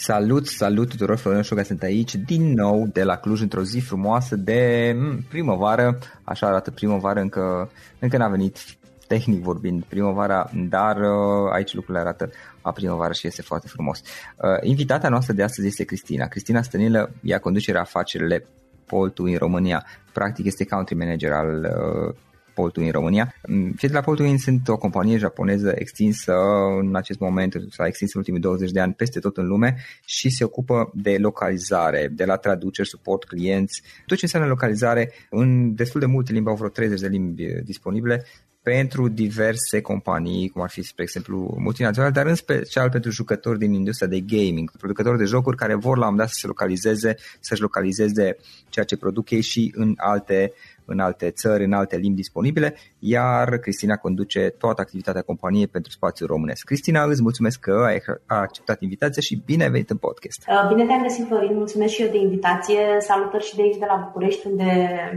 Salut, salut tuturor, Florin Șoga sunt aici din nou de la Cluj într-o zi frumoasă de mm, primăvară, așa arată primăvară, încă, încă n-a venit tehnic vorbind primăvara, dar uh, aici lucrurile arată a primăvară și este foarte frumos. Uh, invitata noastră de astăzi este Cristina. Cristina Stănilă ia conducerea afacerile Poltu în România. Practic este country manager al uh, Poltuin în România. Mm, cei de la Poltuin sunt o companie japoneză extinsă în acest moment, s-a extins în ultimii 20 de ani peste tot în lume și se ocupă de localizare, de la traduceri, suport clienți, tot ce înseamnă localizare în destul de multe limbi, au vreo 30 de limbi disponibile pentru diverse companii, cum ar fi, spre exemplu, multinaționale, dar în special pentru jucători din industria de gaming, producători de jocuri care vor la un dat să se localizeze, să-și localizeze ceea ce produc ei și în alte în alte țări, în alte limbi disponibile, iar Cristina conduce toată activitatea companiei pentru spațiul românesc. Cristina, îți mulțumesc că ai acceptat invitația și bine ai venit în podcast. Uh, bine te-am găsit, Florin, mulțumesc și eu de invitație. Salutări și de aici de la București, unde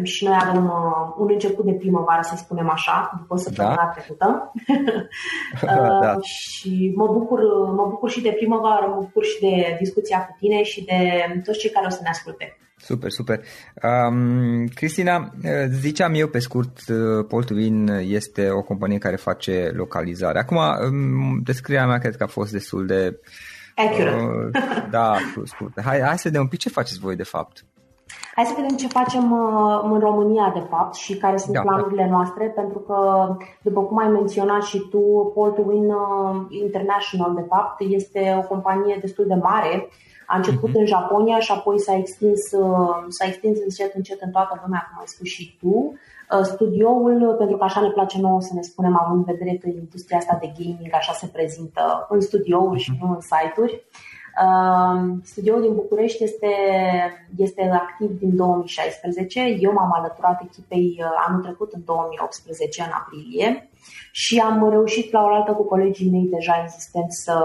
și noi avem uh, un început de primăvară, să spunem așa, după săptămâna da. trecută. da. și mă bucur, mă bucur și de primăvară, mă bucur și de discuția cu tine și de toți cei care o să ne asculte. Super, super. Um, Cristina, ziceam eu pe scurt, uh, Poltuvin este o companie care face localizare. Acum, um, descrierea mea cred că a fost destul de... Accurate. Uh, da, scurt. Hai, hai să vedem un pic ce faceți voi de fapt. Hai să vedem ce facem uh, în România, de fapt, și care sunt da, planurile da. noastre, pentru că, după cum ai menționat și tu, Paul to Win uh, International, de fapt, este o companie destul de mare. A început uh-huh. în Japonia și apoi s-a extins, uh, s-a extins încet, încet în toată lumea, cum ai spus și tu. Studioul, pentru că așa ne place nouă să ne spunem, având în vedere că industria asta de gaming așa se prezintă în studiouri uh-huh. și nu în site-uri, Studioul din București este, este activ din 2016. Eu m-am alăturat echipei uh, anul trecut, în 2018, în aprilie, și am reușit la oaltă cu colegii mei deja existenți să,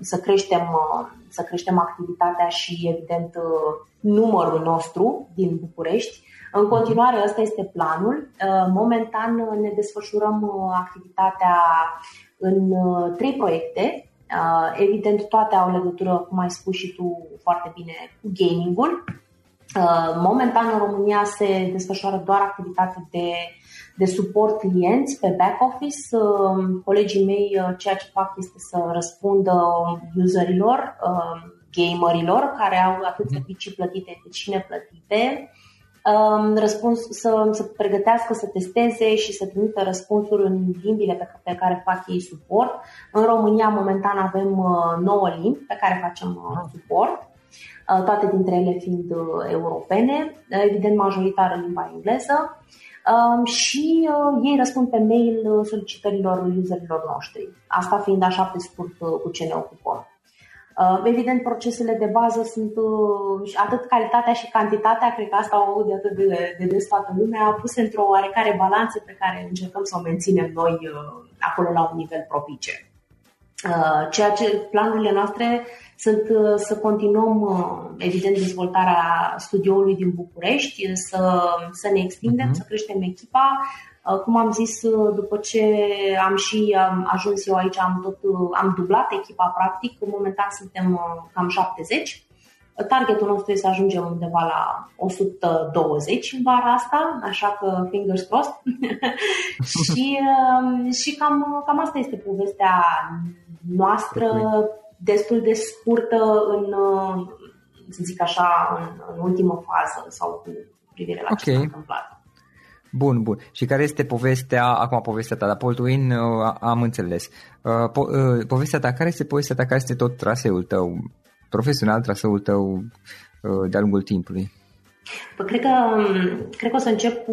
să, creștem, uh, să creștem activitatea și, evident, uh, numărul nostru din București. În continuare, ăsta este planul. Momentan ne desfășurăm activitatea în trei proiecte Uh, evident, toate au legătură, cum ai spus și tu foarte bine, cu gamingul. Uh, momentan în România se desfășoară doar activitate de, de suport clienți pe back office. Uh, colegii mei ceea ce fac este să răspundă userilor, gamerilor care au atât mhm. servicii plătite cât și neplătite Um, răspuns, să, să pregătească, să testeze și să trimită răspunsuri în limbile pe, pe care fac ei suport. În România, momentan, avem uh, 9 limbi pe care facem uh, ah. suport, uh, toate dintre ele fiind uh, europene, evident majoritară limba engleză. Um, și uh, ei răspund pe mail uh, solicitărilor userilor noștri. Asta fiind așa pe scurt uh, cu ce ne ocupăm. Uh, evident, procesele de bază sunt uh, atât calitatea și cantitatea, cred că asta au avut de atât de, de des toată lumea, puse într-o oarecare balanță pe care încercăm să o menținem noi uh, acolo la un nivel propice. Ceea ce planurile noastre sunt să continuăm, evident, dezvoltarea studioului din București, să, să ne extindem, uh-huh. să creștem echipa, Uh, cum am zis, uh, după ce am și ajuns eu aici, am, tot, uh, am dublat echipa practic, în momentan suntem cam 70. Targetul nostru este să ajungem undeva la 120 în vara asta, așa că fingers crossed. și um, și cam, cam asta este povestea noastră, destul de scurtă în, să zic așa, în, în ultimă fază sau cu privire la okay. ce s-a întâmplat. Bun, bun. Și care este povestea, acum povestea ta, dar Paul Twin uh, am înțeles. Uh, po- uh, povestea ta, care este povestea ta, care este tot traseul tău profesional, traseul tău de-a lungul timpului? Păi, cred că, um, cred că o să încep cu,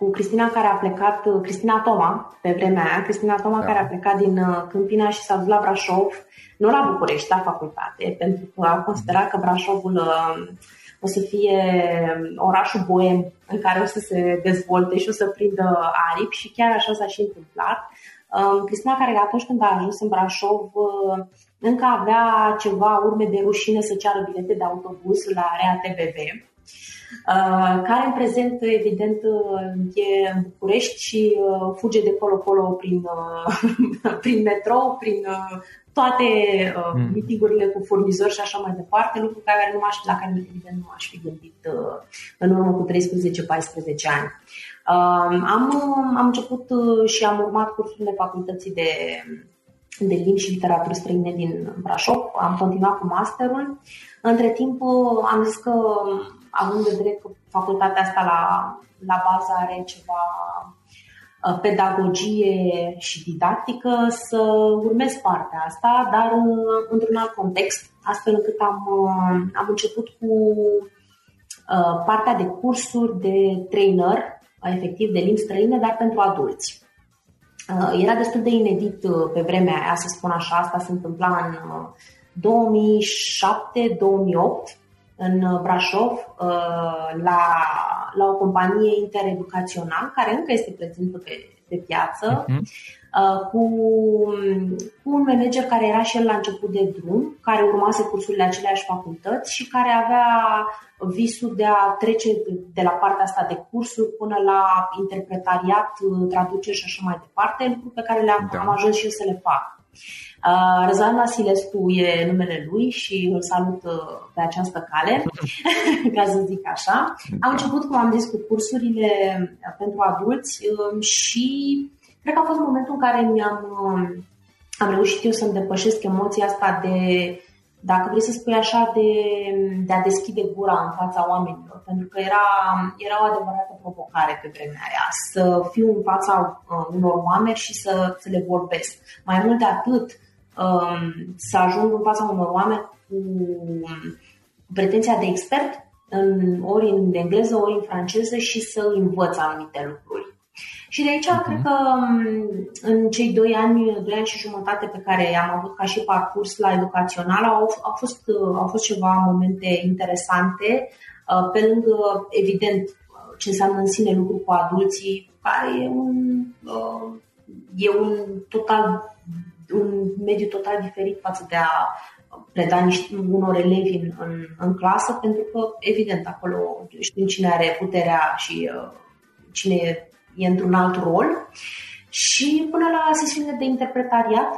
cu Cristina care a plecat, Cristina Toma, pe vremea aia, Cristina Toma da. care a plecat din Câmpina și s-a dus la Brașov, nu la București, la facultate, pentru că a considerat că Brașovul o să fie orașul boem în care o să se dezvolte și o să prindă aripi și chiar așa s-a și întâmplat. Um, Cristina, care atunci când a ajuns în Brașov, uh, încă avea ceva urme de rușine să ceară bilete de autobuz la Rea TBV, uh, care în prezent, evident, uh, e în București și fuge de colo-colo prin, prin metrou, prin toate uh, mm. meetingurile cu furnizori și așa mai departe, lucru care nu m-aș, la care evident nu aș fi gândit uh, în urmă cu 13-14 ani. Uh, am, am început uh, și am urmat cursurile facultății de, de limbi și literatură străine din Brașov, am continuat cu masterul. Între timp uh, am zis că, având de vedere că facultatea asta la, la bază are ceva Uh, pedagogie și didactică să urmez partea asta, dar uh, într-un alt context, astfel încât am, uh, am început cu partea de cursuri de trainer, efectiv de limbi străine, dar pentru adulți. Era destul de inedit pe vremea aia, să spun așa, asta se întâmpla în 2007-2008 în Brașov, la la o companie intereducațională care încă este prezentă pe, pe piață, uh-huh. cu, cu un manager care era și el la început de drum, care urmase cursurile aceleași facultăți și care avea visul de a trece de la partea asta de cursuri până la interpretariat, traduceri și așa mai departe, lucruri pe care le-am da. am ajuns și eu să le fac. Uh, Răzvan Vasilescu e numele lui și îl salut uh, pe această cale, ca să zic așa. Am început, cum am zis, cu cursurile pentru adulți um, și cred că a fost momentul în care mi-am um, am reușit eu să-mi depășesc emoția asta de dacă vrei să spui așa, de, de a deschide gura în fața oamenilor, pentru că era, era o adevărată provocare pe vremea aia, să fiu în fața uh, unor oameni și să, să le vorbesc. Mai mult de atât, um, să ajung în fața unor oameni cu, cu pretenția de expert, în, ori în engleză, ori în franceză și să învăț anumite lucruri. Și de aici uh-huh. cred că în cei doi ani, doi ani și jumătate pe care am avut ca și parcurs la educațional au, au, fost, au fost ceva momente interesante, uh, pe lângă, evident, ce înseamnă în sine lucru cu adulții, care e un, uh, e un total un mediu total diferit față de a preda niște, unor elevi în, în, în clasă, pentru că, evident, acolo știm cine are puterea și uh, cine e e într-un alt rol. Și până la sesiunile de interpretariat,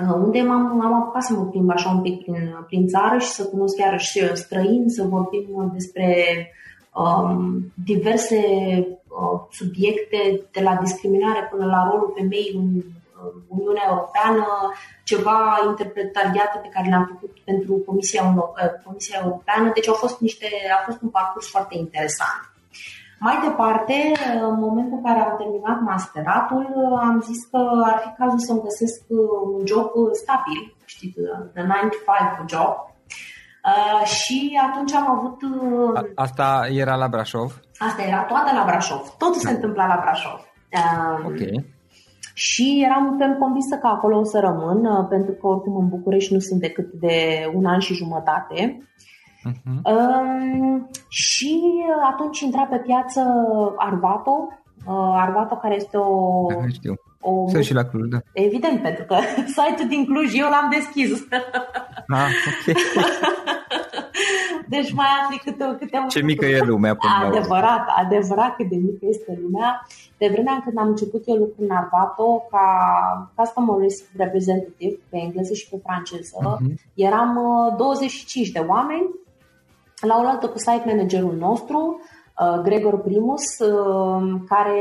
uh, unde m-am, am apucat să mă plimb așa un pic prin, prin țară și să cunosc chiar și străini, să vorbim despre um, diverse uh, subiecte, de la discriminare până la rolul femeii în uh, Uniunea Europeană, ceva interpretariate pe care le-am făcut pentru Comisia, uh, Comisia Europeană, deci au fost niște, a fost un parcurs foarte interesant. Mai departe, în momentul în care am terminat masteratul, am zis că ar fi cazul să-mi găsesc un job stabil, știi, the 9 to 5 job. Uh, și atunci am avut... Uh, asta era la Brașov? Asta era toată la Brașov. Totul da. se întâmpla la Brașov. Uh, ok. Și eram pe convinsă că acolo o să rămân, uh, pentru că oricum în București nu sunt decât de un an și jumătate. Uh-huh. Um, și atunci intra pe piață Arvato, uh, Arvato care este o... Da, știu. O... Sunt și la Cluj, da. Evident, pentru că site-ul din Cluj eu l-am deschis. Ah, ok. deci mai afli câte, câte Ce mică e lumea până Adevărat, adevărat cât de mică este lumea. De vremea când am început eu lucru în Arvato ca Customer Risk Representative pe engleză și pe franceză, uh-huh. eram 25 uh, de oameni la oaltă cu site managerul nostru, uh, Gregor Primus, uh, care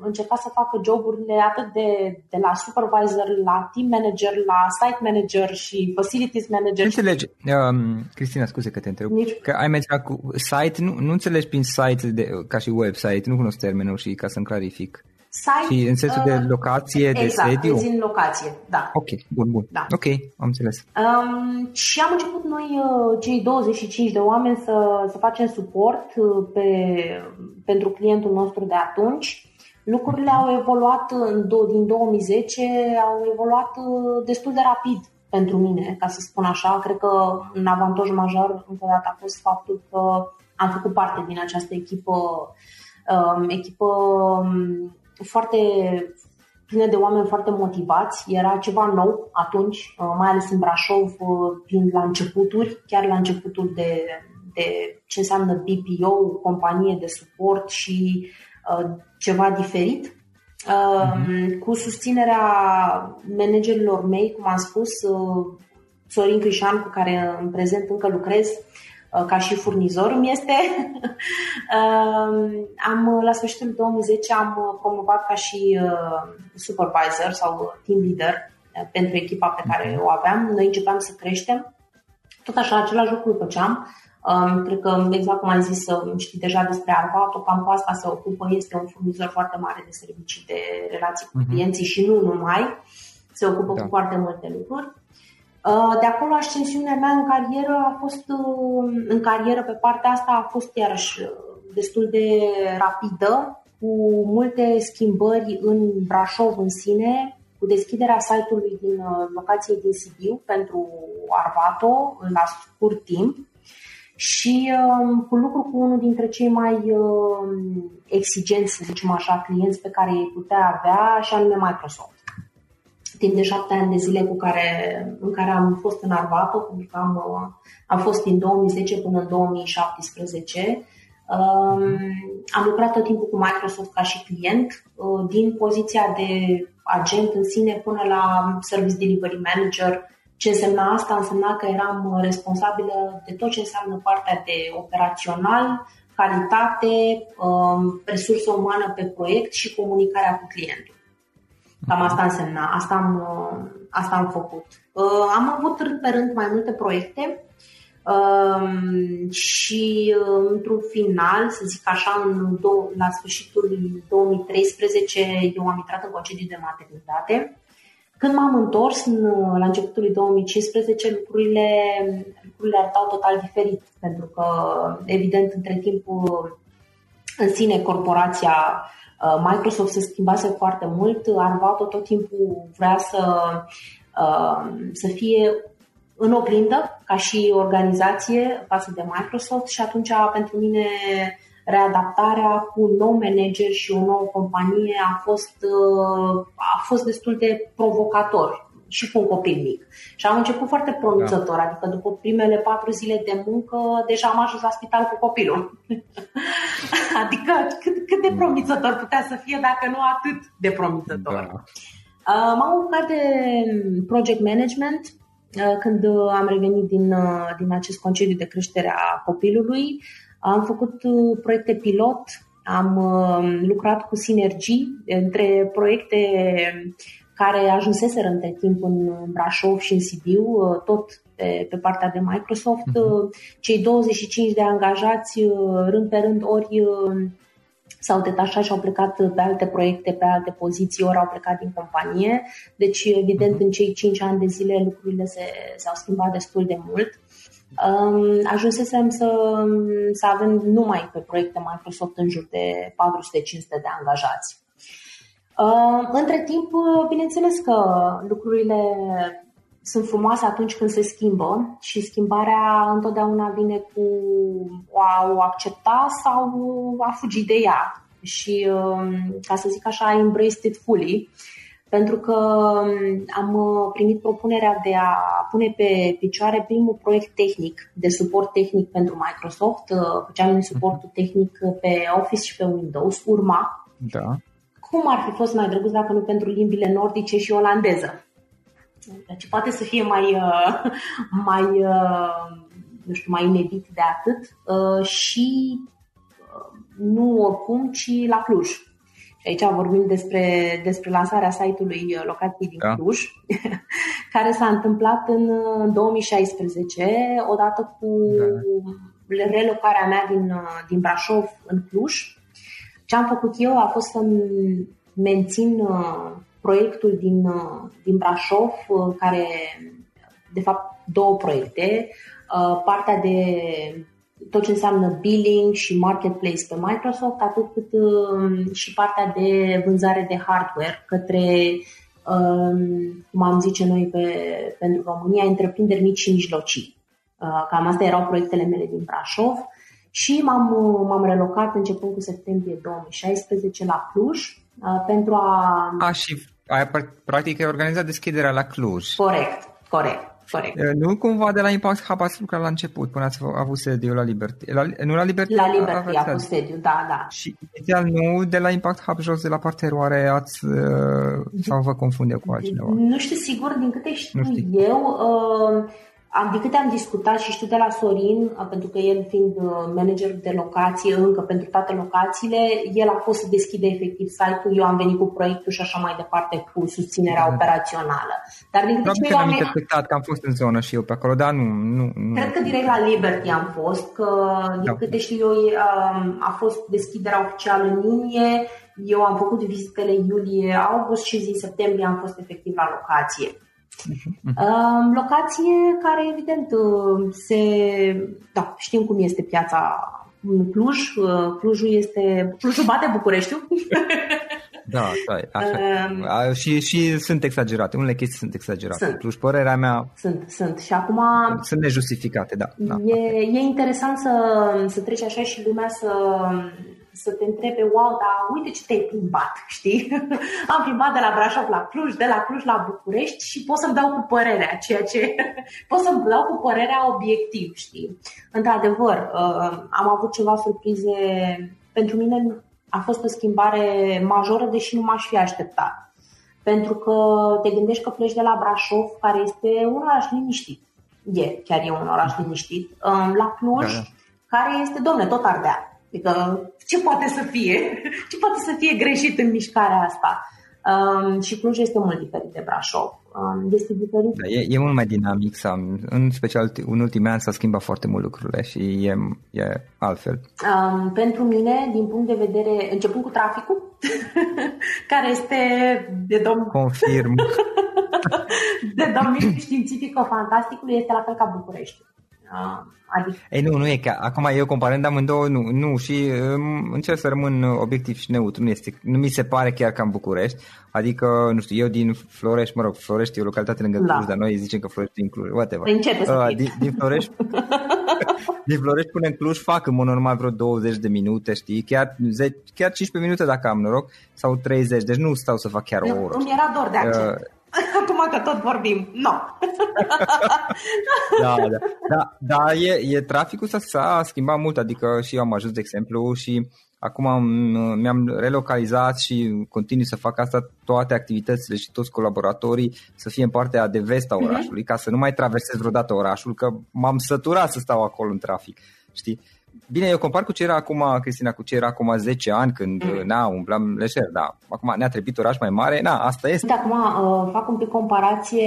încerca să facă joburile atât de, de la supervisor, la team manager, la site manager și facilities manager. Înțelegi, um, Cristina, scuze că te întreb, Nici... că ai menționat cu site, nu, nu înțelegi prin site de, ca și website, nu cunosc termenul și ca să-mi clarific. Site, și în sensul uh, de locație, exact, de sediu? Exact, în locație, da. Ok, bun, bun. Da. Ok, am înțeles. Um, și am început noi, uh, cei 25 de oameni, să, să facem suport uh, pe, pentru clientul nostru de atunci. Lucrurile au evoluat în, din 2010, au evoluat uh, destul de rapid pentru mine, ca să spun așa. Cred că un avantaj major, încă o dată, a fost faptul că am făcut parte din această echipă, um, echipă um, foarte plină de oameni foarte motivați. Era ceva nou atunci, uh, mai ales în Brașov, fiind uh, la începuturi, chiar la începutul de, de ce înseamnă BPO, companie de suport și uh, ceva diferit. Uh-huh. Cu susținerea managerilor mei, cum am spus, uh, Sorin Crișan, cu care în prezent încă lucrez, Uh, ca și furnizor îmi este. Um, am, la sfârșitul 2010 am promovat ca și uh, supervisor sau team leader uh, pentru echipa pe care mhm. o aveam. Noi începeam să creștem. Tot așa, același lucru făceam. Um, cred că, exact cum am zis, știi deja despre Arvato, cam cu asta se ocupă, este un furnizor foarte mare de servicii de relații cu mhm. clienții uh-huh. și nu numai. Se ocupă da. cu foarte multe lucruri. Uh, de acolo ascensiunea mea în carieră a fost, uh, în carieră pe partea asta a fost iarăși uh, destul de rapidă, cu multe schimbări în Brașov în sine, cu deschiderea site-ului din locație din Sibiu pentru Arvato la scurt timp și uh, cu lucru cu unul dintre cei mai uh, exigenți, să zicem așa, clienți pe care îi putea avea, și anume Microsoft. Timp de șapte ani de zile cu care, în care am fost în Arvato, pentru că am, uh, am fost din 2010 până în 2017, um, am lucrat tot timpul cu Microsoft ca și client, uh, din poziția de agent în sine până la Service Delivery Manager, ce însemna asta? Însemna că eram uh, responsabilă de tot ce înseamnă partea de operațional, calitate, um, resursă umană pe proiect și comunicarea cu clientul. Cam asta însemna, asta am, uh, asta am făcut. Uh, am avut rând pe rând mai multe proiecte um, și într-un final, să zic așa, în la sfârșitul 2013, eu am intrat în concediu de maternitate când m-am întors în, la începutul lui 2015, lucrurile, lucrurile arătau total diferit, pentru că, evident, între timp, în sine, corporația uh, Microsoft se schimbase foarte mult, Arvato tot timpul vrea să, uh, să fie în oglindă ca și organizație față de Microsoft. Și atunci pentru mine readaptarea cu un nou manager și o nouă companie a fost, uh, a fost destul de provocator și cu un copil mic. Și am început foarte promițător, da. adică după primele patru zile de muncă, deja am ajuns la spital cu copilul. adică cât, cât de promițător putea să fie, dacă nu atât de promițător. Da. Uh, m-am ocupat de project management uh, când am revenit din, din acest concediu de creștere a copilului. Am făcut uh, proiecte pilot, am uh, lucrat cu sinergii între proiecte care ajunseseră între timp în Brașov și în Sibiu, uh, tot pe, pe partea de Microsoft. Uh-huh. Cei 25 de angajați, rând pe rând, ori s-au detașat și au plecat pe alte proiecte, pe alte poziții, ori au plecat din companie. Deci, evident, uh-huh. în cei 5 ani de zile lucrurile se, s-au schimbat destul de mult. Ajunsesem să, să avem numai pe proiecte Microsoft în jur de 400-500 de angajați. Între timp, bineînțeles că lucrurile sunt frumoase atunci când se schimbă și schimbarea întotdeauna vine cu a o accepta sau a fugi de ea. Și, ca să zic așa, embraced it fully pentru că um, am uh, primit propunerea de a pune pe picioare primul proiect tehnic, de suport tehnic pentru Microsoft, uh, făceam mhm. suportul tehnic pe Office și pe Windows, urma. Da. Cum ar fi fost mai drăguț dacă nu pentru limbile nordice și olandeză? Deci poate să fie mai, uh, mai, nu știu, mai inedit de atât și nu oricum, ci la Cluj aici vorbim despre, despre lansarea site-ului uh, locației din da. Cluj, care s-a întâmplat în 2016, uh, odată cu da. relocarea mea din, uh, din Brașov în Cluj. Ce am făcut eu a fost să mențin proiectul din, din Brașov, care, de fapt, două proiecte. Partea de tot ce înseamnă billing și marketplace pe Microsoft, atât cât uh, și partea de vânzare de hardware către, uh, cum am zice noi pe, pentru România, întreprinderi mici și mijlocii. Uh, cam astea erau proiectele mele din Brașov și m-am, m-am relocat începând cu septembrie 2016 la Cluj pentru a... A, și aia, practic ai organizat deschiderea la Cluj. Corect, corect. Corect. Nu cumva de la Impact Hub ați lucrat la început, până ați avut sediu la Liberty. La, nu la Liberty? La Liberty a fost sediu, da, da. Și inițial nu de la Impact Hub jos de la parteroare ați, uh, sau vă confunde cu altcineva? Nu știu sigur, din câte știu eu, uh, am, de câte am discutat și știu de la Sorin, pentru că el fiind uh, manager de locație încă pentru toate locațiile, el a fost să deschide efectiv site-ul, eu am venit cu proiectul și așa mai departe cu susținerea da. operațională. Dar din câte știu eu am interpretat că am fost în zonă și eu pe acolo, dar nu, nu, nu. Cred că direct la Liberty am fost, că din da. câte știu eu um, a fost deschiderea oficială în iunie, eu am făcut vizitele iulie-august și zi septembrie am fost efectiv la locație. Uh, locație care, evident, uh, se. Da, știm cum este piața în Cluj. Uh, Clujul este. Clujul bate Bucureștiul. Da, da, așa. Uh, și, și sunt exagerate, unele chestii sunt exagerate. Sunt. Plus, părerea mea... Sunt, sunt. Și acum... Sunt nejustificate, da. da e, e interesant să, să treci așa și lumea să să te întrebe, wow, dar uite ce te-ai plimbat, știi? Am plimbat de la Brașov la Cluj, de la Cluj la București și pot să-mi dau cu părerea, ceea ce pot să-mi dau cu părerea obiectiv, știi? Într-adevăr, uh, am avut ceva surprize. Pentru mine a fost o schimbare majoră, deși nu m-aș fi așteptat. Pentru că te gândești că pleci de la Brașov, care este un oraș liniștit. E, chiar e un oraș liniștit. Um, la Cluj, da, da. care este, domne, tot ardea Adică ce poate să fie? Ce poate să fie greșit în mișcarea asta? Um, și Cluj este mult diferit de Brașov. Um, este diferit. Da, e, e mult mai dinamic, Sam. în special în ultimii ani s-a schimbat foarte mult lucrurile și e, e altfel. Um, pentru mine, din punct de vedere, începând cu traficul, care este de domn... Confirm. de domnul științifico-fantasticul, este la fel ca București. Uh, Adică... Ei, nu, nu e că acum eu comparând amândouă, nu, nu și um, încerc să rămân obiectiv și neutru, nu, este, nu mi se pare chiar ca în București, adică, nu știu, eu din Florești, mă rog, Florești e o localitate lângă da. Cluj, dar noi zicem că Florești din Cluj, whatever. Începe să uh, din, din Florești, din Florești până în Cluj fac în mod normal vreo 20 de minute, știi, chiar, 10, chiar 15 minute dacă am noroc, sau 30, deci nu stau să fac chiar o oră. Nu, era dor de accent. Uh, Acum că tot vorbim, nu. No. da, da, da, da e, e traficul s-a, s-a schimbat mult, adică și eu am ajuns, de exemplu, și acum am, mi-am relocalizat și continui să fac asta, toate activitățile și toți colaboratorii să fie în partea de vest a mhm. orașului, uh-huh. ca să nu mai traversez vreodată orașul, că m-am săturat să stau acolo în trafic, știi? Bine, eu compar cu ce era acum, Cristina, cu ce era acum 10 ani când, mm. na, umblam lejer, da. Acum ne-a trebuit oraș mai mare, na, asta este. Acum uh, fac un pic comparație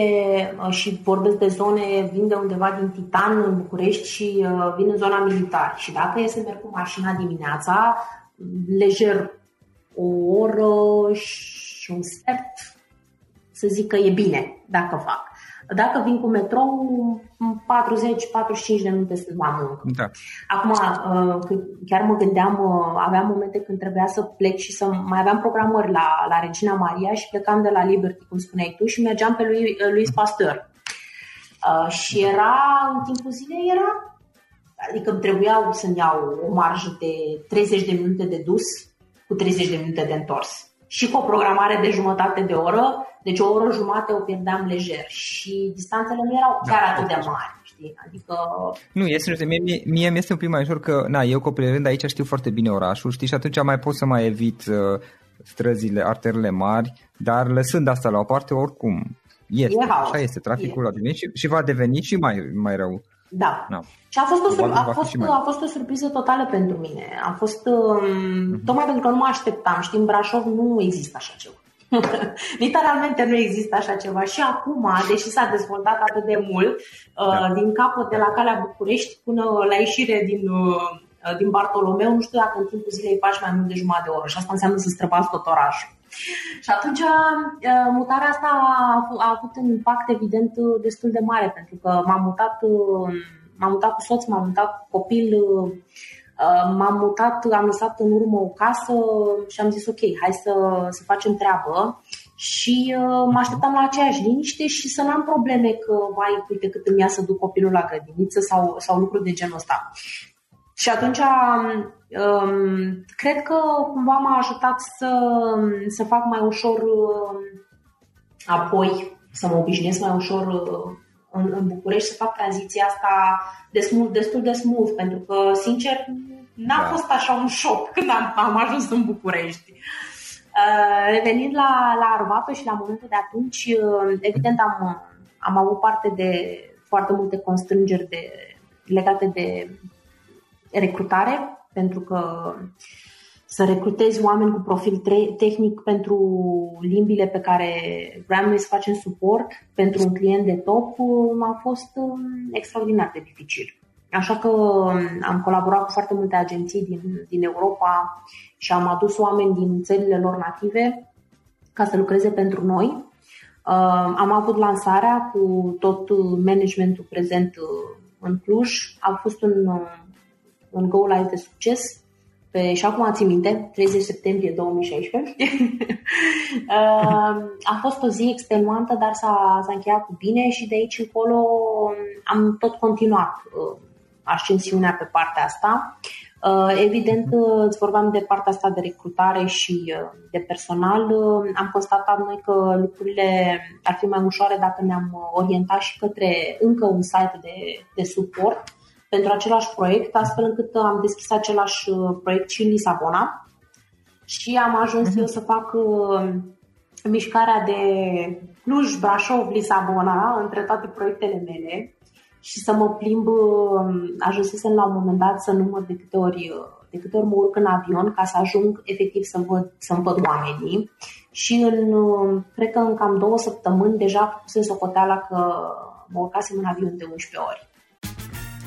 uh, și vorbesc de zone, vin de undeva din Titan în București și uh, vin în zona militar. Și dacă e să merg cu mașina dimineața, lejer o oră și un sfert, să zic că e bine dacă fac. Dacă vin cu metrou, 40-45 de minute sunt la muncă. Da. Acum, uh, chiar mă gândeam, uh, aveam momente când trebuia să plec și să mai aveam programări la, la Regina Maria și plecam de la Liberty, cum spuneai tu, și mergeam pe lui, uh, Luis Pasteur. Și era, în timpul zilei, era Adică îmi trebuiau să-mi iau o marjă de 30 de minute de dus cu 30 de minute de întors. Și cu o programare de jumătate de oră deci o oră jumate o pierdeam lejer și distanțele nu erau chiar da, atât de mari. Știi? Adică... Nu, este, mie, mie, mie mi-este un pic mai ușor că, na, eu copilărind aici știu foarte bine orașul, știi, și atunci mai pot să mai evit uh, străzile, arterele mari, dar lăsând asta la o parte, oricum, este, e așa este, traficul e. a devenit și, și va deveni și mai, mai rău. Da. No. Și a fost, o, sur- a, fost, a fost o surpriză totală pentru mine. A fost, um, mm-hmm. tocmai pentru că nu mă așteptam. Știi, în Brașov nu există așa ceva. Literalmente nu există așa ceva. Și acum, deși s-a dezvoltat atât de mult, uh, da. din capăt de la Calea București până la ieșire din, uh, din Bartolomeu, nu știu dacă în timpul zilei faci mai mult de jumătate de oră și asta înseamnă să străbați tot orașul. Și atunci uh, mutarea asta a avut un impact evident destul de mare, pentru că m-am mutat, m-am mutat cu soț, m-am mutat cu copil, Uh, m-am mutat, am lăsat în urmă o casă și am zis ok, hai să, să facem treabă și uh, mă așteptam la aceeași liniște și să n-am probleme că, vai, uite cât îmi ia să duc copilul la grădiniță sau, sau lucruri de genul ăsta. Și atunci um, cred că cumva m-a ajutat să, să fac mai ușor uh, apoi, să mă obișnuiesc mai ușor în, în București să fac tranziția asta de smooth, destul de smooth, pentru că, sincer, n-a da. fost așa un șoc când am, am ajuns în București. Uh, revenind la, la Arvato și la momentul de atunci, uh, evident am, am avut parte de foarte multe constrângeri de, legate de recrutare, pentru că să recrutezi oameni cu profil tehnic pentru limbile pe care vreau noi să facem suport pentru un client de top a fost um, extraordinar de dificil. Așa că um, am colaborat cu foarte multe agenții din, din Europa și am adus oameni din țările lor native ca să lucreze pentru noi. Um, am avut lansarea cu tot managementul prezent uh, în Cluj. A fost un, uh, un go live de succes pe, și acum țin minte, 30 septembrie 2016. a fost o zi extenuantă, dar s-a, s-a încheiat cu bine și de aici încolo am tot continuat ascensiunea pe partea asta. Uh, evident, uh, îți vorbeam de partea asta de recrutare și uh, de personal. Am constatat noi că lucrurile ar fi mai ușoare dacă ne-am orientat și către încă un site de, de suport pentru același proiect, astfel încât am deschis același proiect și în Lisabona și am ajuns uh-huh. eu să fac mișcarea de Cluj, Brașov, Lisabona între toate proiectele mele și să mă plimb, um, ajunsesem la un moment dat să număr de câte ori de câte ori mă urc în avion ca să ajung efectiv să văd, să văd oamenii și în, um, cred că în cam două săptămâni deja făcusem socoteala că mă urcasem în avion de 11 ori.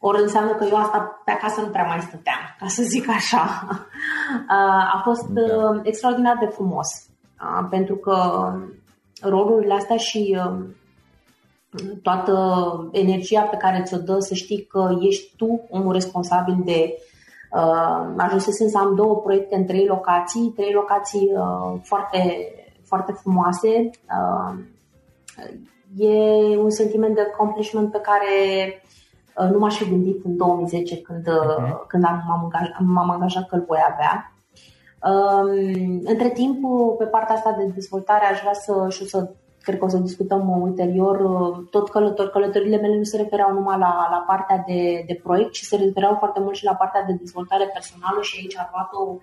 Ori înseamnă că eu asta pe acasă nu prea mai stăteam, ca să zic așa. A fost da. extraordinar de frumos, pentru că rolurile astea și um, toată energia pe care ți-o dă să știi că ești tu omul responsabil de uh, ajunsesem să am două proiecte în trei locații, trei locații uh, foarte, foarte frumoase. Uh, e un sentiment de accomplishment pe care uh, nu m-aș fi gândit în 2010 când, uh-huh. când am, m-am, angajat, m-am angajat că îl voi avea. Între timp, pe partea asta de dezvoltare, aș vrea să, și să cred că o să discutăm ulterior, tot călător, călătorile mele nu se refereau numai la, la partea de, de proiect, ci se refereau foarte mult și la partea de dezvoltare personală și aici Arvato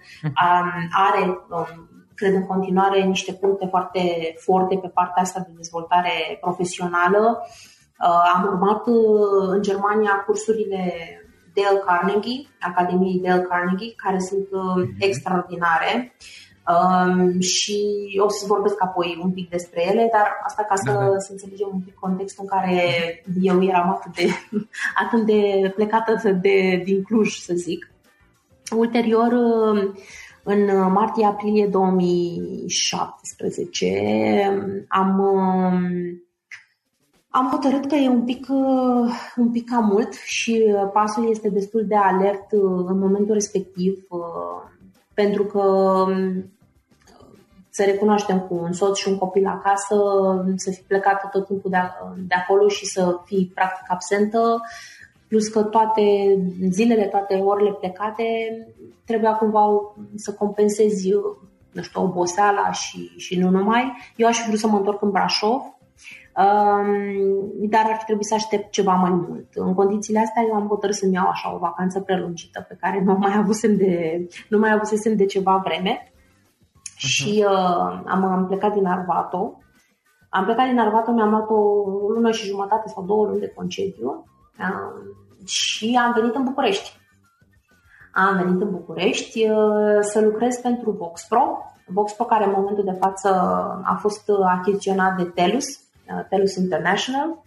are, cred în continuare, niște puncte foarte forte pe partea asta de dezvoltare profesională. Am urmat în Germania cursurile Dale Carnegie, Academiei Dale Carnegie, care sunt mm-hmm. extraordinare. Um, și o să vorbesc apoi un pic despre ele, dar asta ca să, da, da. să înțelegem un pic contextul în care eu eram atât de, atât de plecată de, din Cluj, să zic. Ulterior, um, în martie-aprilie 2017, am am hotărât că e un pic, uh, un pic cam mult și uh, pasul este destul de alert uh, în momentul respectiv, pentru că um, să recunoaștem cu un soț și un copil acasă, să fi plecat tot timpul de, de acolo și să fii practic absentă, plus că toate zilele, toate orele plecate, trebuia cumva să compensezi nu știu, oboseala și, și nu numai. Eu aș fi vrut să mă întorc în Brașov, dar ar trebui să aștept ceva mai mult. În condițiile astea eu am hotărât să-mi iau așa o vacanță prelungită pe care nu mai avusem de, nu mai avusesem de ceva vreme uh-huh. și uh, am, am plecat din Arvato. Am plecat din Arvato, mi-am luat o lună și jumătate sau două luni de concediu uh, și am venit în București. Am venit în București uh, să lucrez pentru VoxPro, VoxPro care în momentul de față a fost achiziționat de Telus, Uh, Telus International.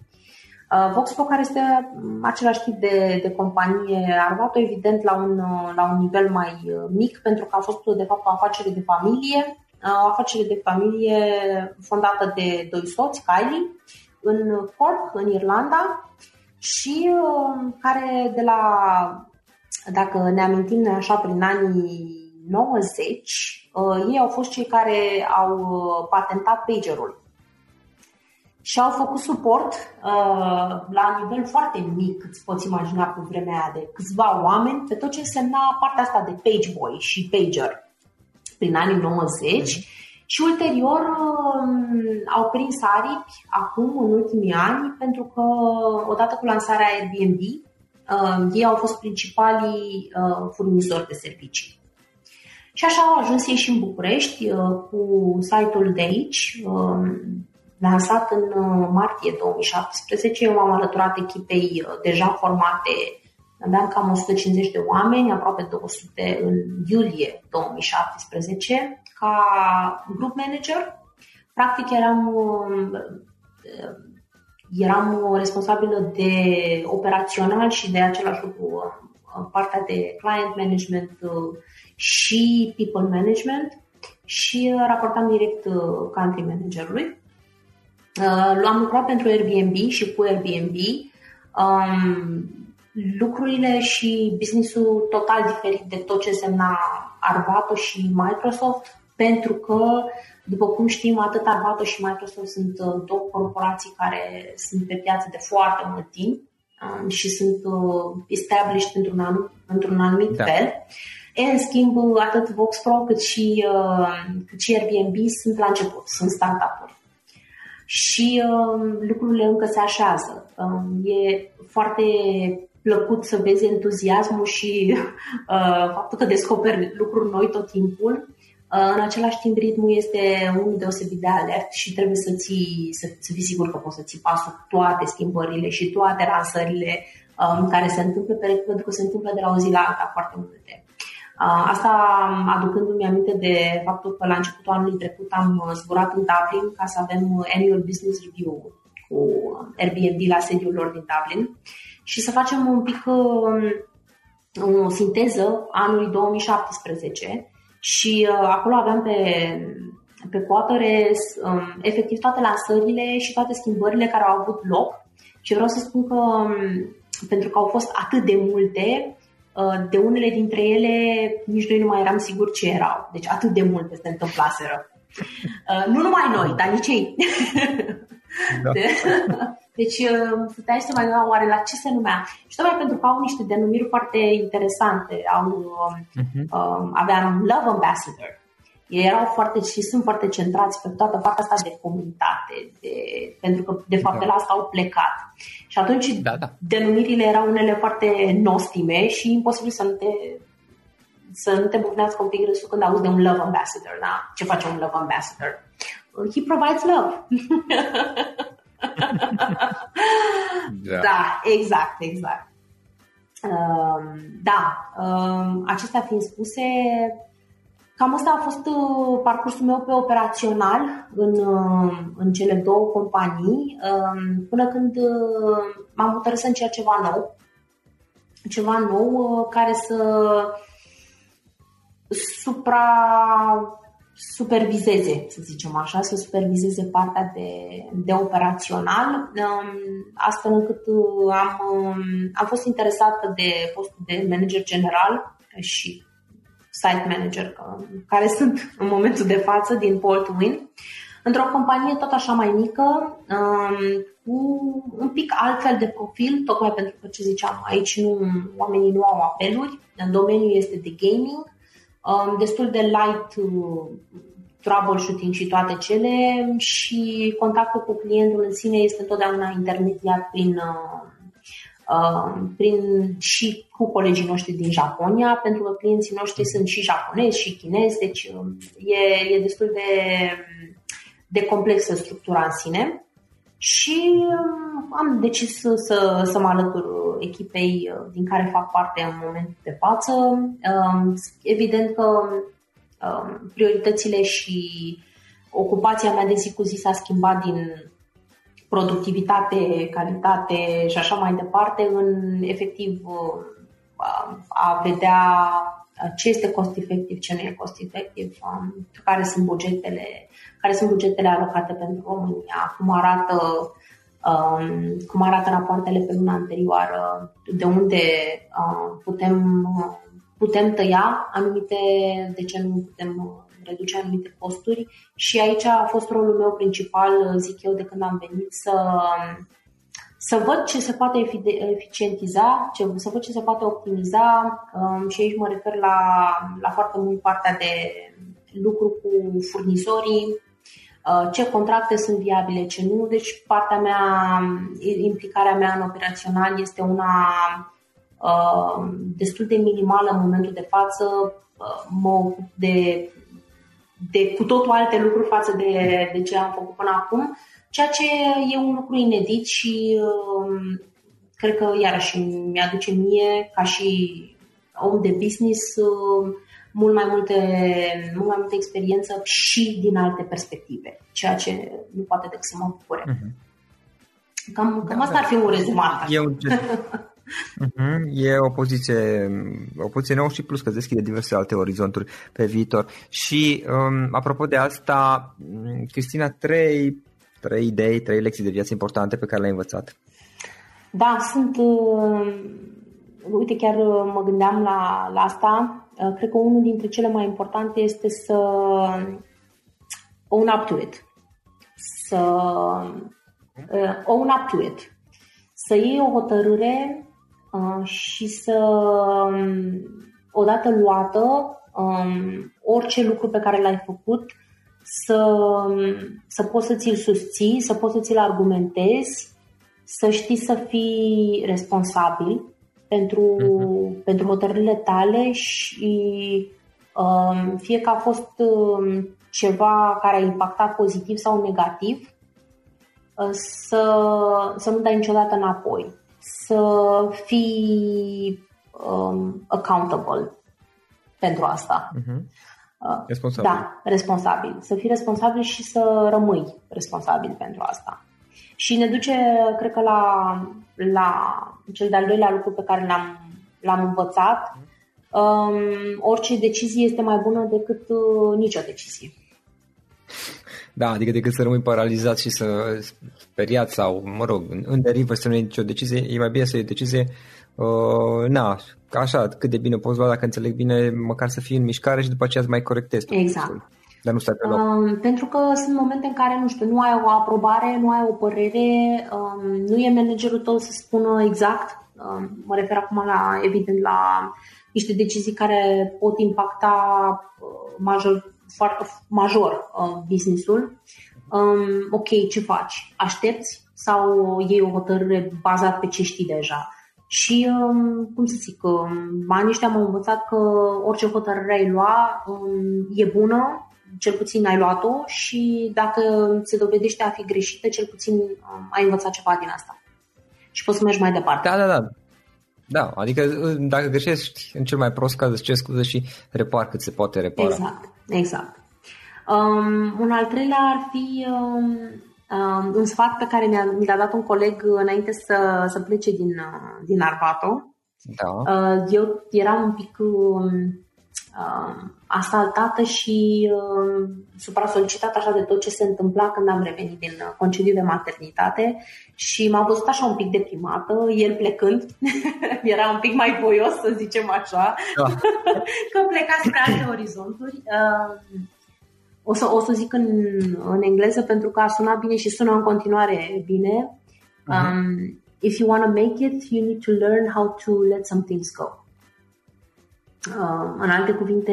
Uh, Voxpo, care este același tip de, de companie, Arvato, evident, la un, uh, la un nivel mai mic, pentru că a fost, de fapt, o afacere de familie, o afacere de familie fondată de doi soți, Kylie, în Cork, în Irlanda, și care de la, dacă ne amintim noi așa, prin anii 90, ei au fost cei care au patentat pagerul și au făcut suport uh, la nivel foarte mic, îți poți imagina pe vremea aia de câțiva oameni, pe tot ce însemna partea asta de page boy și pager prin anii 90 mm-hmm. și ulterior uh, au prins aripi acum, în ultimii ani, pentru că odată cu lansarea Airbnb, uh, ei au fost principalii uh, furnizori de servicii. Și așa au ajuns ei și în București uh, cu site-ul de aici, uh, lansat în uh, martie 2017. Eu m-am alăturat echipei uh, deja formate Aveam cam 150 de oameni, aproape 200 în iulie 2017, ca group manager. Practic eram, eram responsabilă de operațional și de același lucru, partea de client management și people management și raportam direct country managerului. L-am lucrat pentru Airbnb și cu Airbnb. Um, lucrurile și businessul total diferit de tot ce însemna Arvato și Microsoft, pentru că, după cum știm, atât Arvato și Microsoft sunt uh, două corporații care sunt pe piață de foarte mult timp um, și sunt uh, established într-un, anum, într-un anumit da. fel. în schimb, atât VoxPro cât și, uh, cât și Airbnb sunt la început, sunt startup-uri. Și uh, lucrurile încă se așează. Uh, e foarte plăcut să vezi entuziasmul și uh, faptul că descoperi lucruri noi tot timpul. Uh, în același timp, ritmul este unul deosebit de alert și trebuie să, ții, să, să fii sigur că poți să ții pasul cu toate schimbările și toate lansările um, care se întâmplă, pentru că se întâmplă de la o zi la alta foarte multe. Uh, asta aducându-mi aminte de faptul că la începutul anului trecut am zburat în Dublin ca să avem Annual Business Review cu Airbnb la sediul lor din Dublin și să facem un pic um, o sinteză anului 2017 și uh, acolo aveam pe, pe coapere um, efectiv toate lansările și toate schimbările care au avut loc și vreau să spun că um, pentru că au fost atât de multe, uh, de unele dintre ele nici noi nu mai eram siguri ce erau. Deci atât de multe se întâmplaseră. Uh, nu numai noi, dar nici ei. Da. De, deci uh, puteai să mai oare la ce se numea. Și tocmai pentru că au niște denumiri foarte interesante. Au, uh-huh. uh, aveam Love Ambassador. Ei erau foarte și sunt foarte centrați pe toată partea asta de comunitate, de, pentru că de fapt da. de la asta au plecat. Și atunci da, da. denumirile erau unele foarte nostime și imposibil să nu te să nu te bufnească un pic râsul când auzi de un love ambassador, da? Ce face un love ambassador? He provides love. da. da, exact, exact. Um, da, um, acestea fiind spuse, cam asta a fost uh, parcursul meu pe operațional în, uh, în cele două companii, um, până când uh, m-am hotărât să încerc ceva nou. Ceva nou care să supra supervizeze, să zicem așa, să supervizeze partea de, de operațional, um, astfel încât uh, am, um, am fost interesată de postul de manager general și site manager, care sunt în momentul de față din Paul to Win, într-o companie tot așa mai mică, um, cu un pic altfel de profil, tocmai pentru că, ce ziceam, aici nu, oamenii nu au apeluri, în domeniul este de gaming, um, destul de light uh, troubleshooting și toate cele și contactul cu clientul în sine este întotdeauna intermediat prin, uh, uh, prin și cu colegii noștri din Japonia, pentru că clienții noștri sunt și japonezi și chinezi, deci um, e, e destul de, de complexă structura în sine. Și um, am decis să, să, să mă alătur echipei uh, din care fac parte în momentul de față. Um, evident că um, prioritățile și ocupația mea de zi cu zi s-a schimbat din productivitate, calitate și așa mai departe în efectiv uh, a vedea ce este cost efectiv, ce nu e cost efectiv, care sunt bugetele, care sunt bugetele alocate pentru România, cum arată Um, cum arată rapoartele pe luna anterioară, de unde uh, putem, putem tăia anumite, de ce nu putem reduce anumite posturi și aici a fost rolul meu principal, zic eu, de când am venit să, să văd ce se poate eficientiza, ce, să văd ce se poate optimiza um, și aici mă refer la, la foarte mult partea de lucru cu furnizorii, Uh, ce contracte sunt viabile, ce nu. Deci partea mea, implicarea mea în operațional este una uh, destul de minimală în momentul de față. Uh, mă ocup de, de cu totul alte lucruri față de, de ce am făcut până acum, ceea ce e un lucru inedit și cred că iarăși mi-aduce mie, ca și om de business, uh, mult mai multe, mult mai multă experiență și din alte perspective, ceea ce nu poate decât să mă bucure. Uh-huh. Cam, cam da, asta da. ar fi un rezumat. E, un uh-huh. e o poziție, o poziție nouă și plus că deschide diverse alte orizonturi pe viitor. Și um, apropo de asta, Cristina, trei, trei idei, trei lecții de viață importante pe care le-ai învățat. Da, sunt uh, uite, chiar uh, mă gândeam la, la asta. Uh, cred că unul dintre cele mai importante este să own up to it. Să uh, own up to it. Să iei o hotărâre uh, și să, um, odată luată, um, orice lucru pe care l-ai făcut, să, um, să poți să ți-l susții, să poți să ți-l argumentezi, să știi să fii responsabil pentru, uh-huh. pentru hotărârile tale și um, fie că a fost um, ceva care a impactat pozitiv sau negativ, uh, să, să nu dai niciodată înapoi, să fii um, accountable pentru asta. Uh-huh. Responsabil. Da, responsabil. Să fii responsabil și să rămâi responsabil pentru asta. Și ne duce, cred că, la, la cel de-al doilea lucru pe care l-am, l-am învățat. Um, orice decizie este mai bună decât uh, nicio decizie. Da, adică decât să rămâi paralizat și să speriat sau, mă rog, în derivă să nu iei nicio decizie, e mai bine să iei decizie, uh, na, așa, cât de bine poți lua, dacă înțeleg bine, măcar să fii în mișcare și după aceea să mai corectezi. Exact. Dar nu stai pe loc. Um, pentru că sunt momente în care, nu știu, nu ai o aprobare, nu ai o părere, um, nu e managerul tău să spună exact. Um, mă refer acum la, evident, la niște decizii care pot impacta uh, major, foarte major uh, businessul. Um, ok, ce faci? Aștepți sau iei o hotărâre bazat pe ce știi deja? Și, um, cum să zic, um, anii ăștia m-au învățat că orice hotărâre ai lua um, e bună cel puțin ai luat-o și dacă se dovedește a fi greșită, cel puțin um, ai învățat ceva din asta. Și poți să mergi mai departe. Da, da, da. Da, adică uh, dacă greșești, în cel mai prost caz îți ceri scuze și repar cât se poate repara. Exact, exact. Um, un al treilea ar fi um, um, un sfat pe care mi-a, mi l-a dat un coleg înainte să, să plece din, uh, din Arvato. Da. Uh, eu eram un pic um, uh, asaltată și uh, supra-solicitată așa de tot ce se întâmpla când am revenit din uh, concediu de maternitate și m-am văzut așa un pic deprimată, el plecând, era un pic mai voios să zicem așa, da. că pleca spre alte orizonturi. Uh, o să, o să zic în, în engleză pentru că a sunat bine și sună în continuare bine. Uh-huh. Um, if you want to make it, you need to learn how to let some things go. Uh, în alte cuvinte,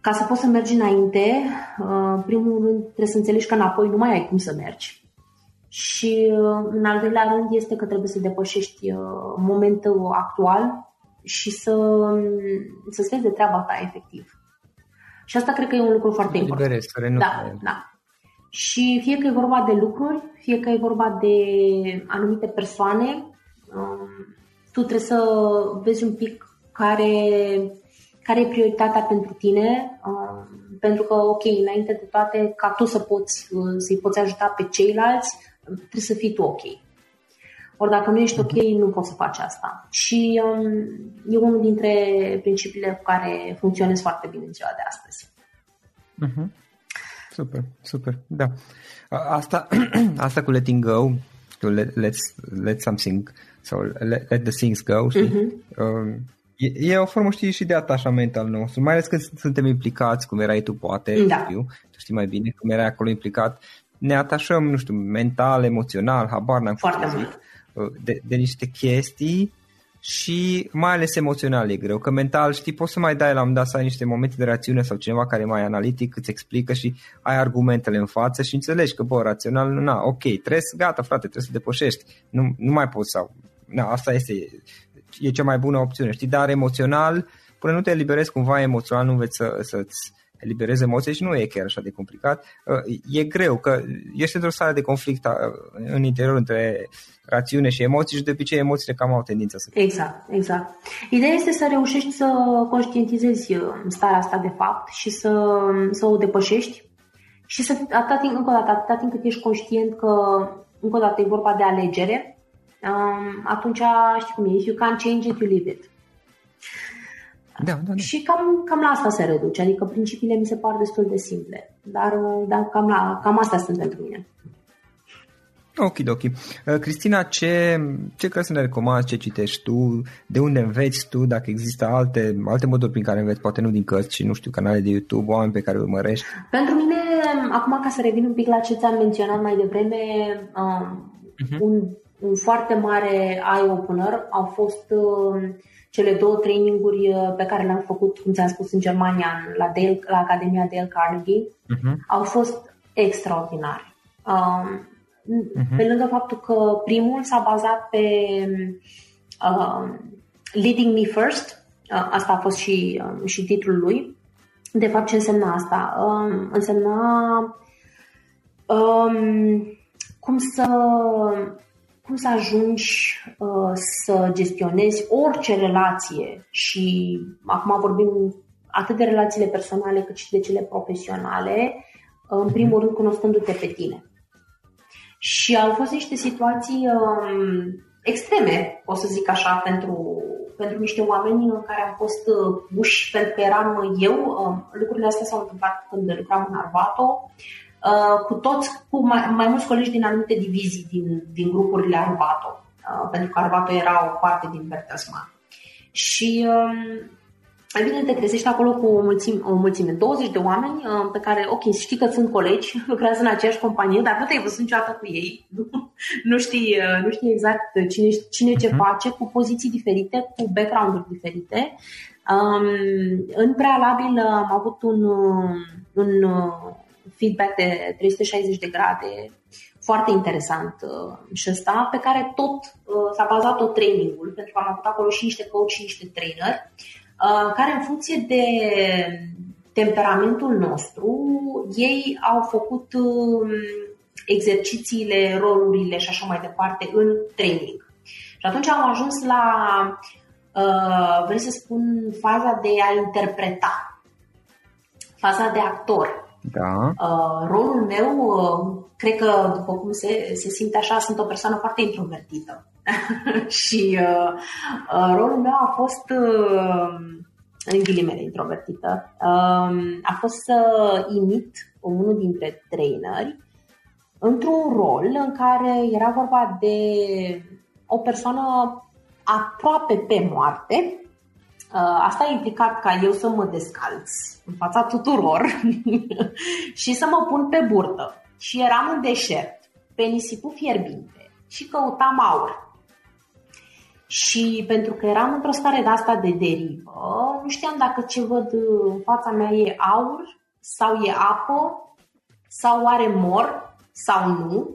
ca să poți să mergi înainte, uh, primul rând trebuie să înțelegi că înapoi nu mai ai cum să mergi. Și uh, în al doilea rând este că trebuie să depășești momentul actual și să, să-ți vezi de treaba ta efectiv. Și asta cred că e un lucru foarte important. Liberezi, da, da. Și fie că e vorba de lucruri, fie că e vorba de anumite persoane, um, tu trebuie să vezi un pic care, care e prioritatea pentru tine, uh, pentru că, ok, înainte de toate, ca tu să poți, uh, să-i poți ajuta pe ceilalți, trebuie să fii tu ok. Ori dacă nu ești ok, nu poți să faci asta. Și um, e unul dintre principiile cu care funcționez foarte bine în ziua de astăzi. Uh-huh. Super, super, da. Asta, asta cu letting go, cu let, let's, let something, sau let, let the things go, știi? Uh-huh. Um, E, e o formă, știi, și de atașament al nostru, mai ales când suntem implicați, cum erai tu, poate, da. știu, tu știi mai bine, cum erai acolo implicat, ne atașăm, nu știu, mental, emoțional, habar n-am Foarte mult. Uh, de, de niște chestii și mai ales emoțional e greu, că mental, știi, poți să mai dai la un dat să ai niște momente de rațiune sau cineva care e mai analitic, îți explică și ai argumentele în față și înțelegi că, bă, rațional, na, ok, trebuie să, gata, frate, trebuie să depășești, nu, nu mai poți sau, na, asta este e cea mai bună opțiune, știi, dar emoțional, până nu te eliberezi cumva emoțional, nu înveți să, să-ți eliberezi emoții și nu e chiar așa de complicat. Uh, e greu că ești într-o stare de conflict uh, în interior între rațiune și emoții și de obicei emoțiile cam au tendința să... Exact, exact. Ideea este să reușești să conștientizezi starea asta de fapt și să, să o depășești și să, atâta timp, încă o dată, atâta timp cât ești conștient că, încă o dată, e vorba de alegere, um, atunci știi cum e, if you can't change it, you leave it. Da, da, da. Și cam, cam la asta se reduce, adică principiile mi se par destul de simple, dar, dar cam, la, cam astea sunt pentru mine. Ok, ok. Uh, Cristina, ce, ce crezi să ne recomanzi, ce citești tu, de unde înveți tu, dacă există alte, alte moduri prin care înveți, poate nu din cărți, ci nu știu, canale de YouTube, oameni pe care îi urmărești? Pentru mine, acum ca să revin un pic la ce ți-am menționat mai devreme, um, uh-huh. un, un foarte mare eye-opener au fost uh, cele două traininguri uh, pe care le-am făcut, cum ți-am spus, în Germania, la, Dale, la Academia Dale Carnegie. Uh-huh. Au fost extraordinare. Um, uh-huh. Pe lângă faptul că primul s-a bazat pe uh, Leading Me First, uh, asta a fost și, uh, și titlul lui. De fapt, ce însemna asta? Uh, însemna um, cum să cum să ajungi uh, să gestionezi orice relație și acum vorbim atât de relațiile personale cât și de cele profesionale, în primul rând cunoscându-te pe tine. Și au fost niște situații um, extreme, o să zic așa, pentru, pentru niște oameni în care am fost uh, puși pentru că eram eu. Um, lucrurile astea s-au întâmplat când lucram în Arvato, uh, cu toți, cu mai, mai mulți colegi din anumite divizii din, din grupurile Arvato, uh, pentru că Arvato era o parte din Bertelsmann. Și um, Evident, te trezești acolo cu o mulțime, o mulțime 20 de oameni uh, pe care, ok, știi că sunt colegi, lucrează în aceeași companie, dar nu te-ai văzut niciodată cu ei, nu, știi, uh, nu știi exact cine, cine ce uh-huh. face, cu poziții diferite, cu background-uri diferite. Um, în prealabil am avut un, uh, un feedback de 360 de grade foarte interesant uh, și ăsta, pe care tot uh, s-a bazat tot trainingul, pentru că am avut acolo și niște coach și niște trainer Uh, care în funcție de temperamentul nostru, ei au făcut um, exercițiile, rolurile și așa mai departe în training. Și atunci am ajuns la, uh, vrei să spun, faza de a interpreta, faza de actor. Da. Uh, rolul meu, cred că, după cum se, se simte așa, sunt o persoană foarte introvertită. și uh, uh, rolul meu a fost, uh, în ghilimele introvertită, uh, a fost să imit unul dintre traineri într-un rol în care era vorba de o persoană aproape pe moarte. Uh, asta a implicat ca eu să mă descalț în fața tuturor și să mă pun pe burtă. Și eram în deșert, pe nisipul fierbinte și căutam aur. Și pentru că eram într-o stare de asta de derivă, nu știam dacă ce văd în fața mea e aur sau e apă sau are mor sau nu.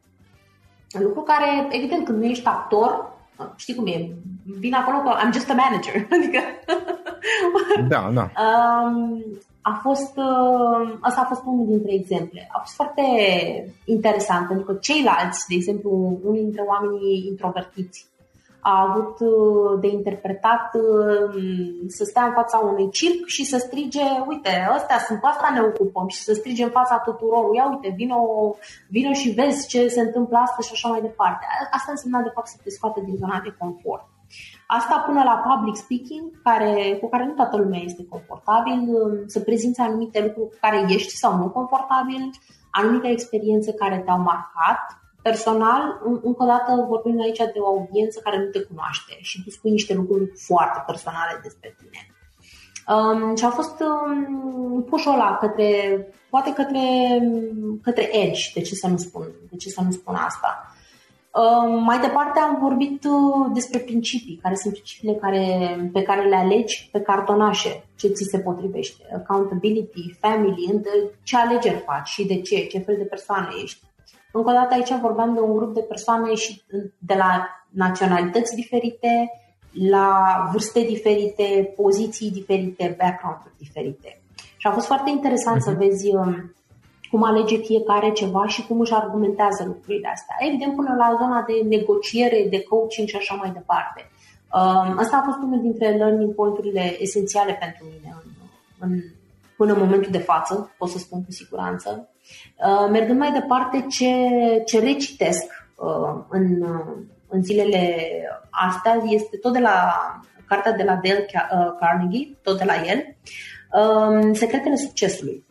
Tuturor. Lucru care, evident, când nu ești actor, știi cum e, vin acolo că I'm just a manager. Adică... da, da. Um, a fost, uh, asta a fost unul dintre exemple. A fost foarte interesant pentru că ceilalți, de exemplu, unii dintre oamenii introvertiți, a avut uh, de interpretat uh, să stea în fața unui circ și să strige, uite, ăstea sunt, cu asta ne ocupăm și să strige în fața tuturor, ia uite, vino, vino și vezi ce se întâmplă astăzi și așa mai departe. Asta înseamnă de fapt să te scoate din zona de confort. Asta până la public speaking, care, cu care nu toată lumea este confortabil, um, să prezinți anumite lucruri cu care ești sau nu confortabil, anumite experiențe care te-au marcat, Personal, încă o dată vorbim aici de o audiență care nu te cunoaște și tu spui niște lucruri foarte personale despre tine. Um, și a fost um, pușul ăla către, poate către, către edge, de ce să nu spun, de ce să nu spun asta. Um, mai departe am vorbit uh, despre principii, care sunt principiile care, pe care le alegi pe cartonașe, ce ți se potrivește. Accountability, family, ce alegeri faci și de ce, ce fel de persoană ești. Încă o dată aici vorbeam de un grup de persoane și de la naționalități diferite, la vârste diferite, poziții diferite, background-uri diferite. Și a fost foarte interesant uh-huh. să mhm. vezi um, cum alege fiecare ceva și cum își argumentează lucrurile astea. Evident, până la zona de negociere, de coaching și așa mai departe. Um, asta a fost unul dintre learning point-urile esențiale pentru mine în, în, până în momentul de față, pot să spun cu siguranță. Uh, mergând mai departe, ce, ce recitesc uh, în, în zilele astea este tot de la cartea de la Dale Carnegie, tot de la el, um, Secretele succesului.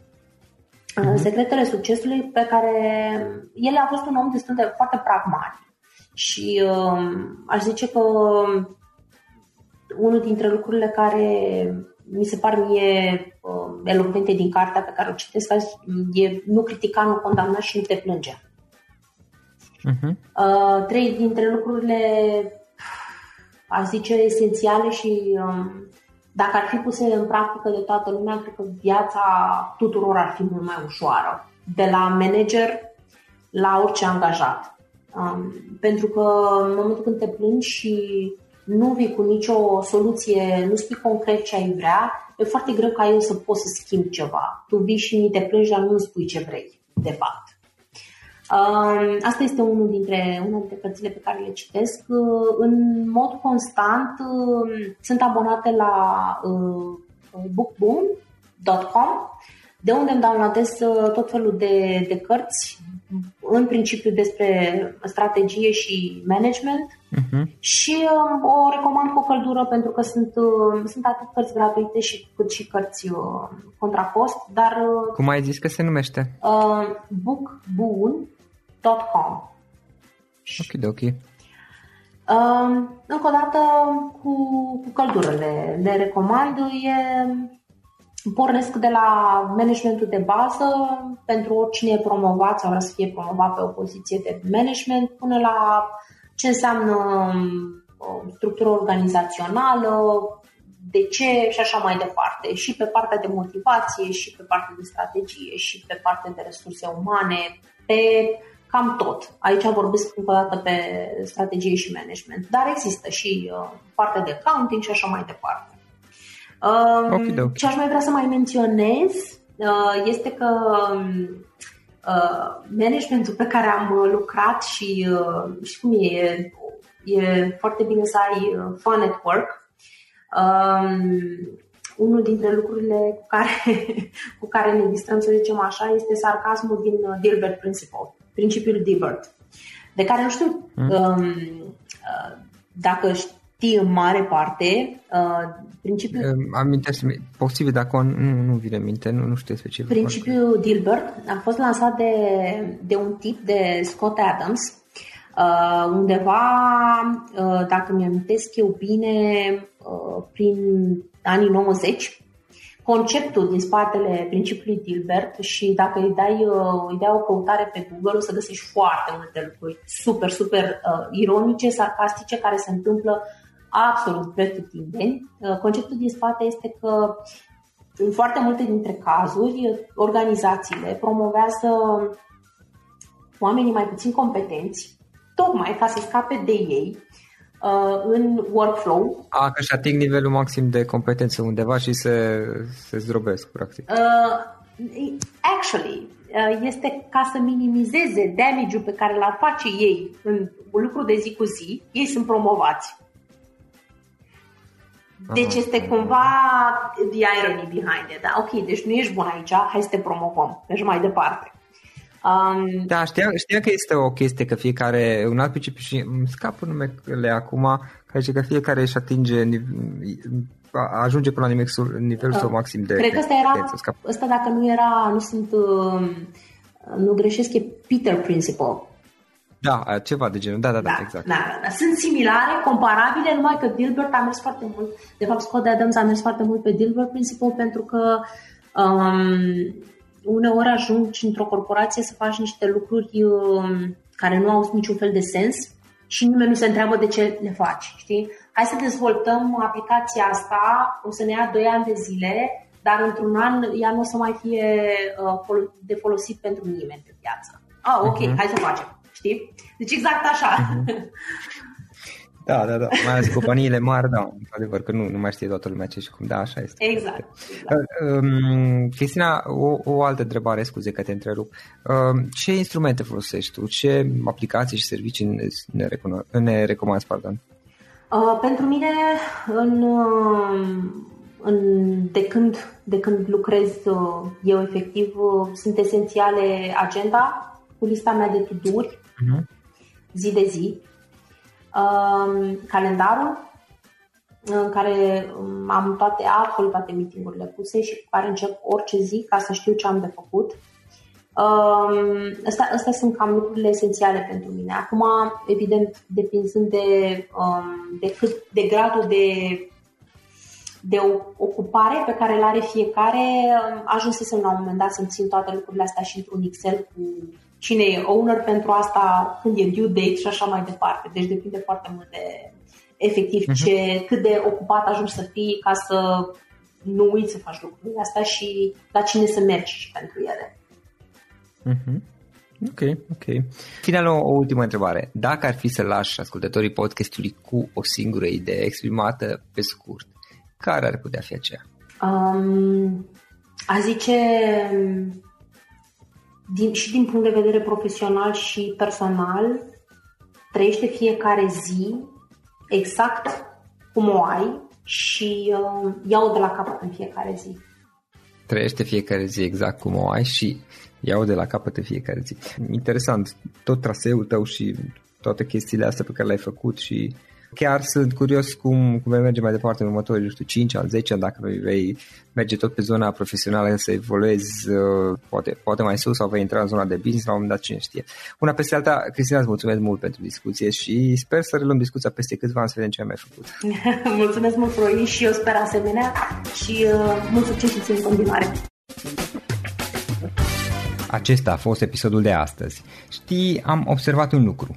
Uh-huh. Secretele succesului pe care el a fost un om destul de foarte pragmatic și um, aș zice că unul dintre lucrurile care mi se par mie uh, elocvente din cartea pe care o citesc azi e nu critica, nu condamna și nu te plânge. Uh-huh. Uh, trei dintre lucrurile, aș zice, esențiale și um, dacă ar fi puse în practică de toată lumea, cred că viața tuturor ar fi mult mai ușoară. De la manager la orice angajat. Um, pentru că în momentul când te plângi și nu vii cu nicio soluție, nu spui concret ce ai vrea, e foarte greu ca eu să pot să schimb ceva. Tu vii și te plângi, dar nu spui ce vrei, de fapt. Um, asta este unul dintre, una dintre cărțile pe care le citesc. Uh, în mod constant um, sunt abonate la uh, bookboom.com de unde îmi downloadez uh, tot felul de, de cărți, în principiu despre strategie și management uh-huh. și um, o recomand cu căldură pentru că sunt, sunt atât cărți gratuite și, cât și cărți contra cost, dar... Cum ai zis că se numește? Uh, Bookboon com. Ok, ok. Um, încă o dată, cu, cu căldură le, le recomand. E, pornesc de la managementul de bază pentru oricine e promovat sau vrea să fie promovat pe o poziție de management până la ce înseamnă um, structură organizațională, de ce și așa mai departe. Și pe partea de motivație, și pe partea de strategie, și pe partea de resurse umane, pe cam tot. Aici vorbesc încă o dată pe strategie și management, dar există și uh, partea de accounting și așa mai departe. Uh, okay, okay. Ce aș mai vrea să mai menționez uh, este că uh, managementul pe care am lucrat și, uh, și cum e, e foarte bine să ai uh, fun at work. Um, unul dintre lucrurile cu care, cu care ne distrăm, să zicem așa, este sarcasmul din uh, Dilbert Principle principiul Dibert, de care nu știu mm. um, uh, dacă știi în mare parte uh, principiul... Amintesc, posibil, dacă nu, nu vine minte, nu, nu știu despre ce Principiul Dilbert a fost lansat de, de un tip de Scott Adams, uh, undeva, uh, dacă mi-amintesc eu bine, uh, prin anii 90, conceptul din spatele principiului Dilbert și dacă îi dai, uh, îi dai o căutare pe Google o să găsești foarte multe lucruri super, super uh, ironice, sarcastice care se întâmplă absolut pretutindeni. Uh, conceptul din spate este că în foarte multe dintre cazuri organizațiile promovează oamenii mai puțin competenți tocmai ca să scape de ei uh, în workflow. A, că și ating nivelul maxim de competență undeva și se, se zdrobesc, practic. Uh, actually, uh, este ca să minimizeze damage-ul pe care l-ar face ei în un lucru de zi cu zi, ei sunt promovați. Deci este cumva the irony behind it. Da? Ok, deci nu ești bun aici, hai să te promovăm. Deci mai departe. Um, da, știam, știam că este o chestie că fiecare, un alt principiu și îmi scapă numele acum, care zice că fiecare își atinge, ajunge până la nivelul, nivelul uh, său maxim de Cred că ăsta era, ăsta dacă nu era, nu sunt, uh, nu greșesc, e Peter Principle. Da, ceva de genul, da, da, da, da exact. Da, da, da. Sunt similare, comparabile, numai că Dilbert a mers foarte mult. De fapt, Scott Adams a mers foarte mult pe Dilbert Principle pentru că um, uneori ajungi într-o corporație să faci niște lucruri um, care nu au niciun fel de sens și nimeni nu se întreabă de ce le faci, știi? Hai să dezvoltăm aplicația asta, o să ne ia 2 ani de zile, dar într-un an ea nu o să mai fie uh, de folosit pentru nimeni pe piață. Ah, ok, uh-huh. hai să facem, știi? Deci exact așa. Uh-huh. Da, da, da. Mai ales companiile mari, da, adevăr că nu, nu mai știe toată lumea ce și cum. Da, așa este. Exact. exact. Um, Cristina, o, o altă întrebare, scuze că te întrerup. Um, ce instrumente folosești tu? Ce aplicații și servicii ne, ne, recuno- ne recomanzi? Pardon? Uh, pentru mine, în, în, de, când, de când lucrez uh, eu efectiv, uh, sunt esențiale agenda cu lista mea de tuduri uh-huh. zi de zi Um, calendarul în care um, am toate absolut toate meetingurile puse și cu care încep orice zi ca să știu ce am de făcut. Um, astea, astea sunt cam lucrurile esențiale pentru mine. Acum, evident, depinzând de, um, de, cât, de gradul de, de ocupare pe care îl are fiecare, um, ajunsesem la un moment dat să-mi țin toate lucrurile astea și într-un Excel cu cine e owner pentru asta, când e due date și așa mai departe. Deci depinde foarte mult de efectiv uh-huh. ce, cât de ocupat ajungi să fii ca să nu uiți să faci lucrurile astea și la cine să mergi și pentru ele. Uh-huh. Ok, ok. Final, o, o ultimă întrebare. Dacă ar fi să lași ascultătorii podcastului cu o singură idee exprimată pe scurt, care ar putea fi aceea? Um, a zice din, și din punct de vedere profesional și personal, trăiește fiecare zi exact cum o ai și uh, iau de la capăt în fiecare zi. Trăiește fiecare zi exact cum o ai și iau de la capăt în fiecare zi. Interesant, tot traseul tău și toate chestiile astea pe care le-ai făcut și Chiar sunt curios cum, cum vei merge mai departe în următorii, nu știu, 5 ani, 10 ani, dacă vei merge tot pe zona profesională să evoluezi uh, poate, poate mai sus sau vei intra în zona de business la un moment dat, cine știe. Una peste alta, Cristina, îți mulțumesc mult pentru discuție și sper să reluăm discuția peste câțiva ani să vedem ce am mai făcut. mulțumesc mult, Flori, și eu sper asemenea și uh, mult succes în continuare. Acesta a fost episodul de astăzi. Știi, am observat un lucru.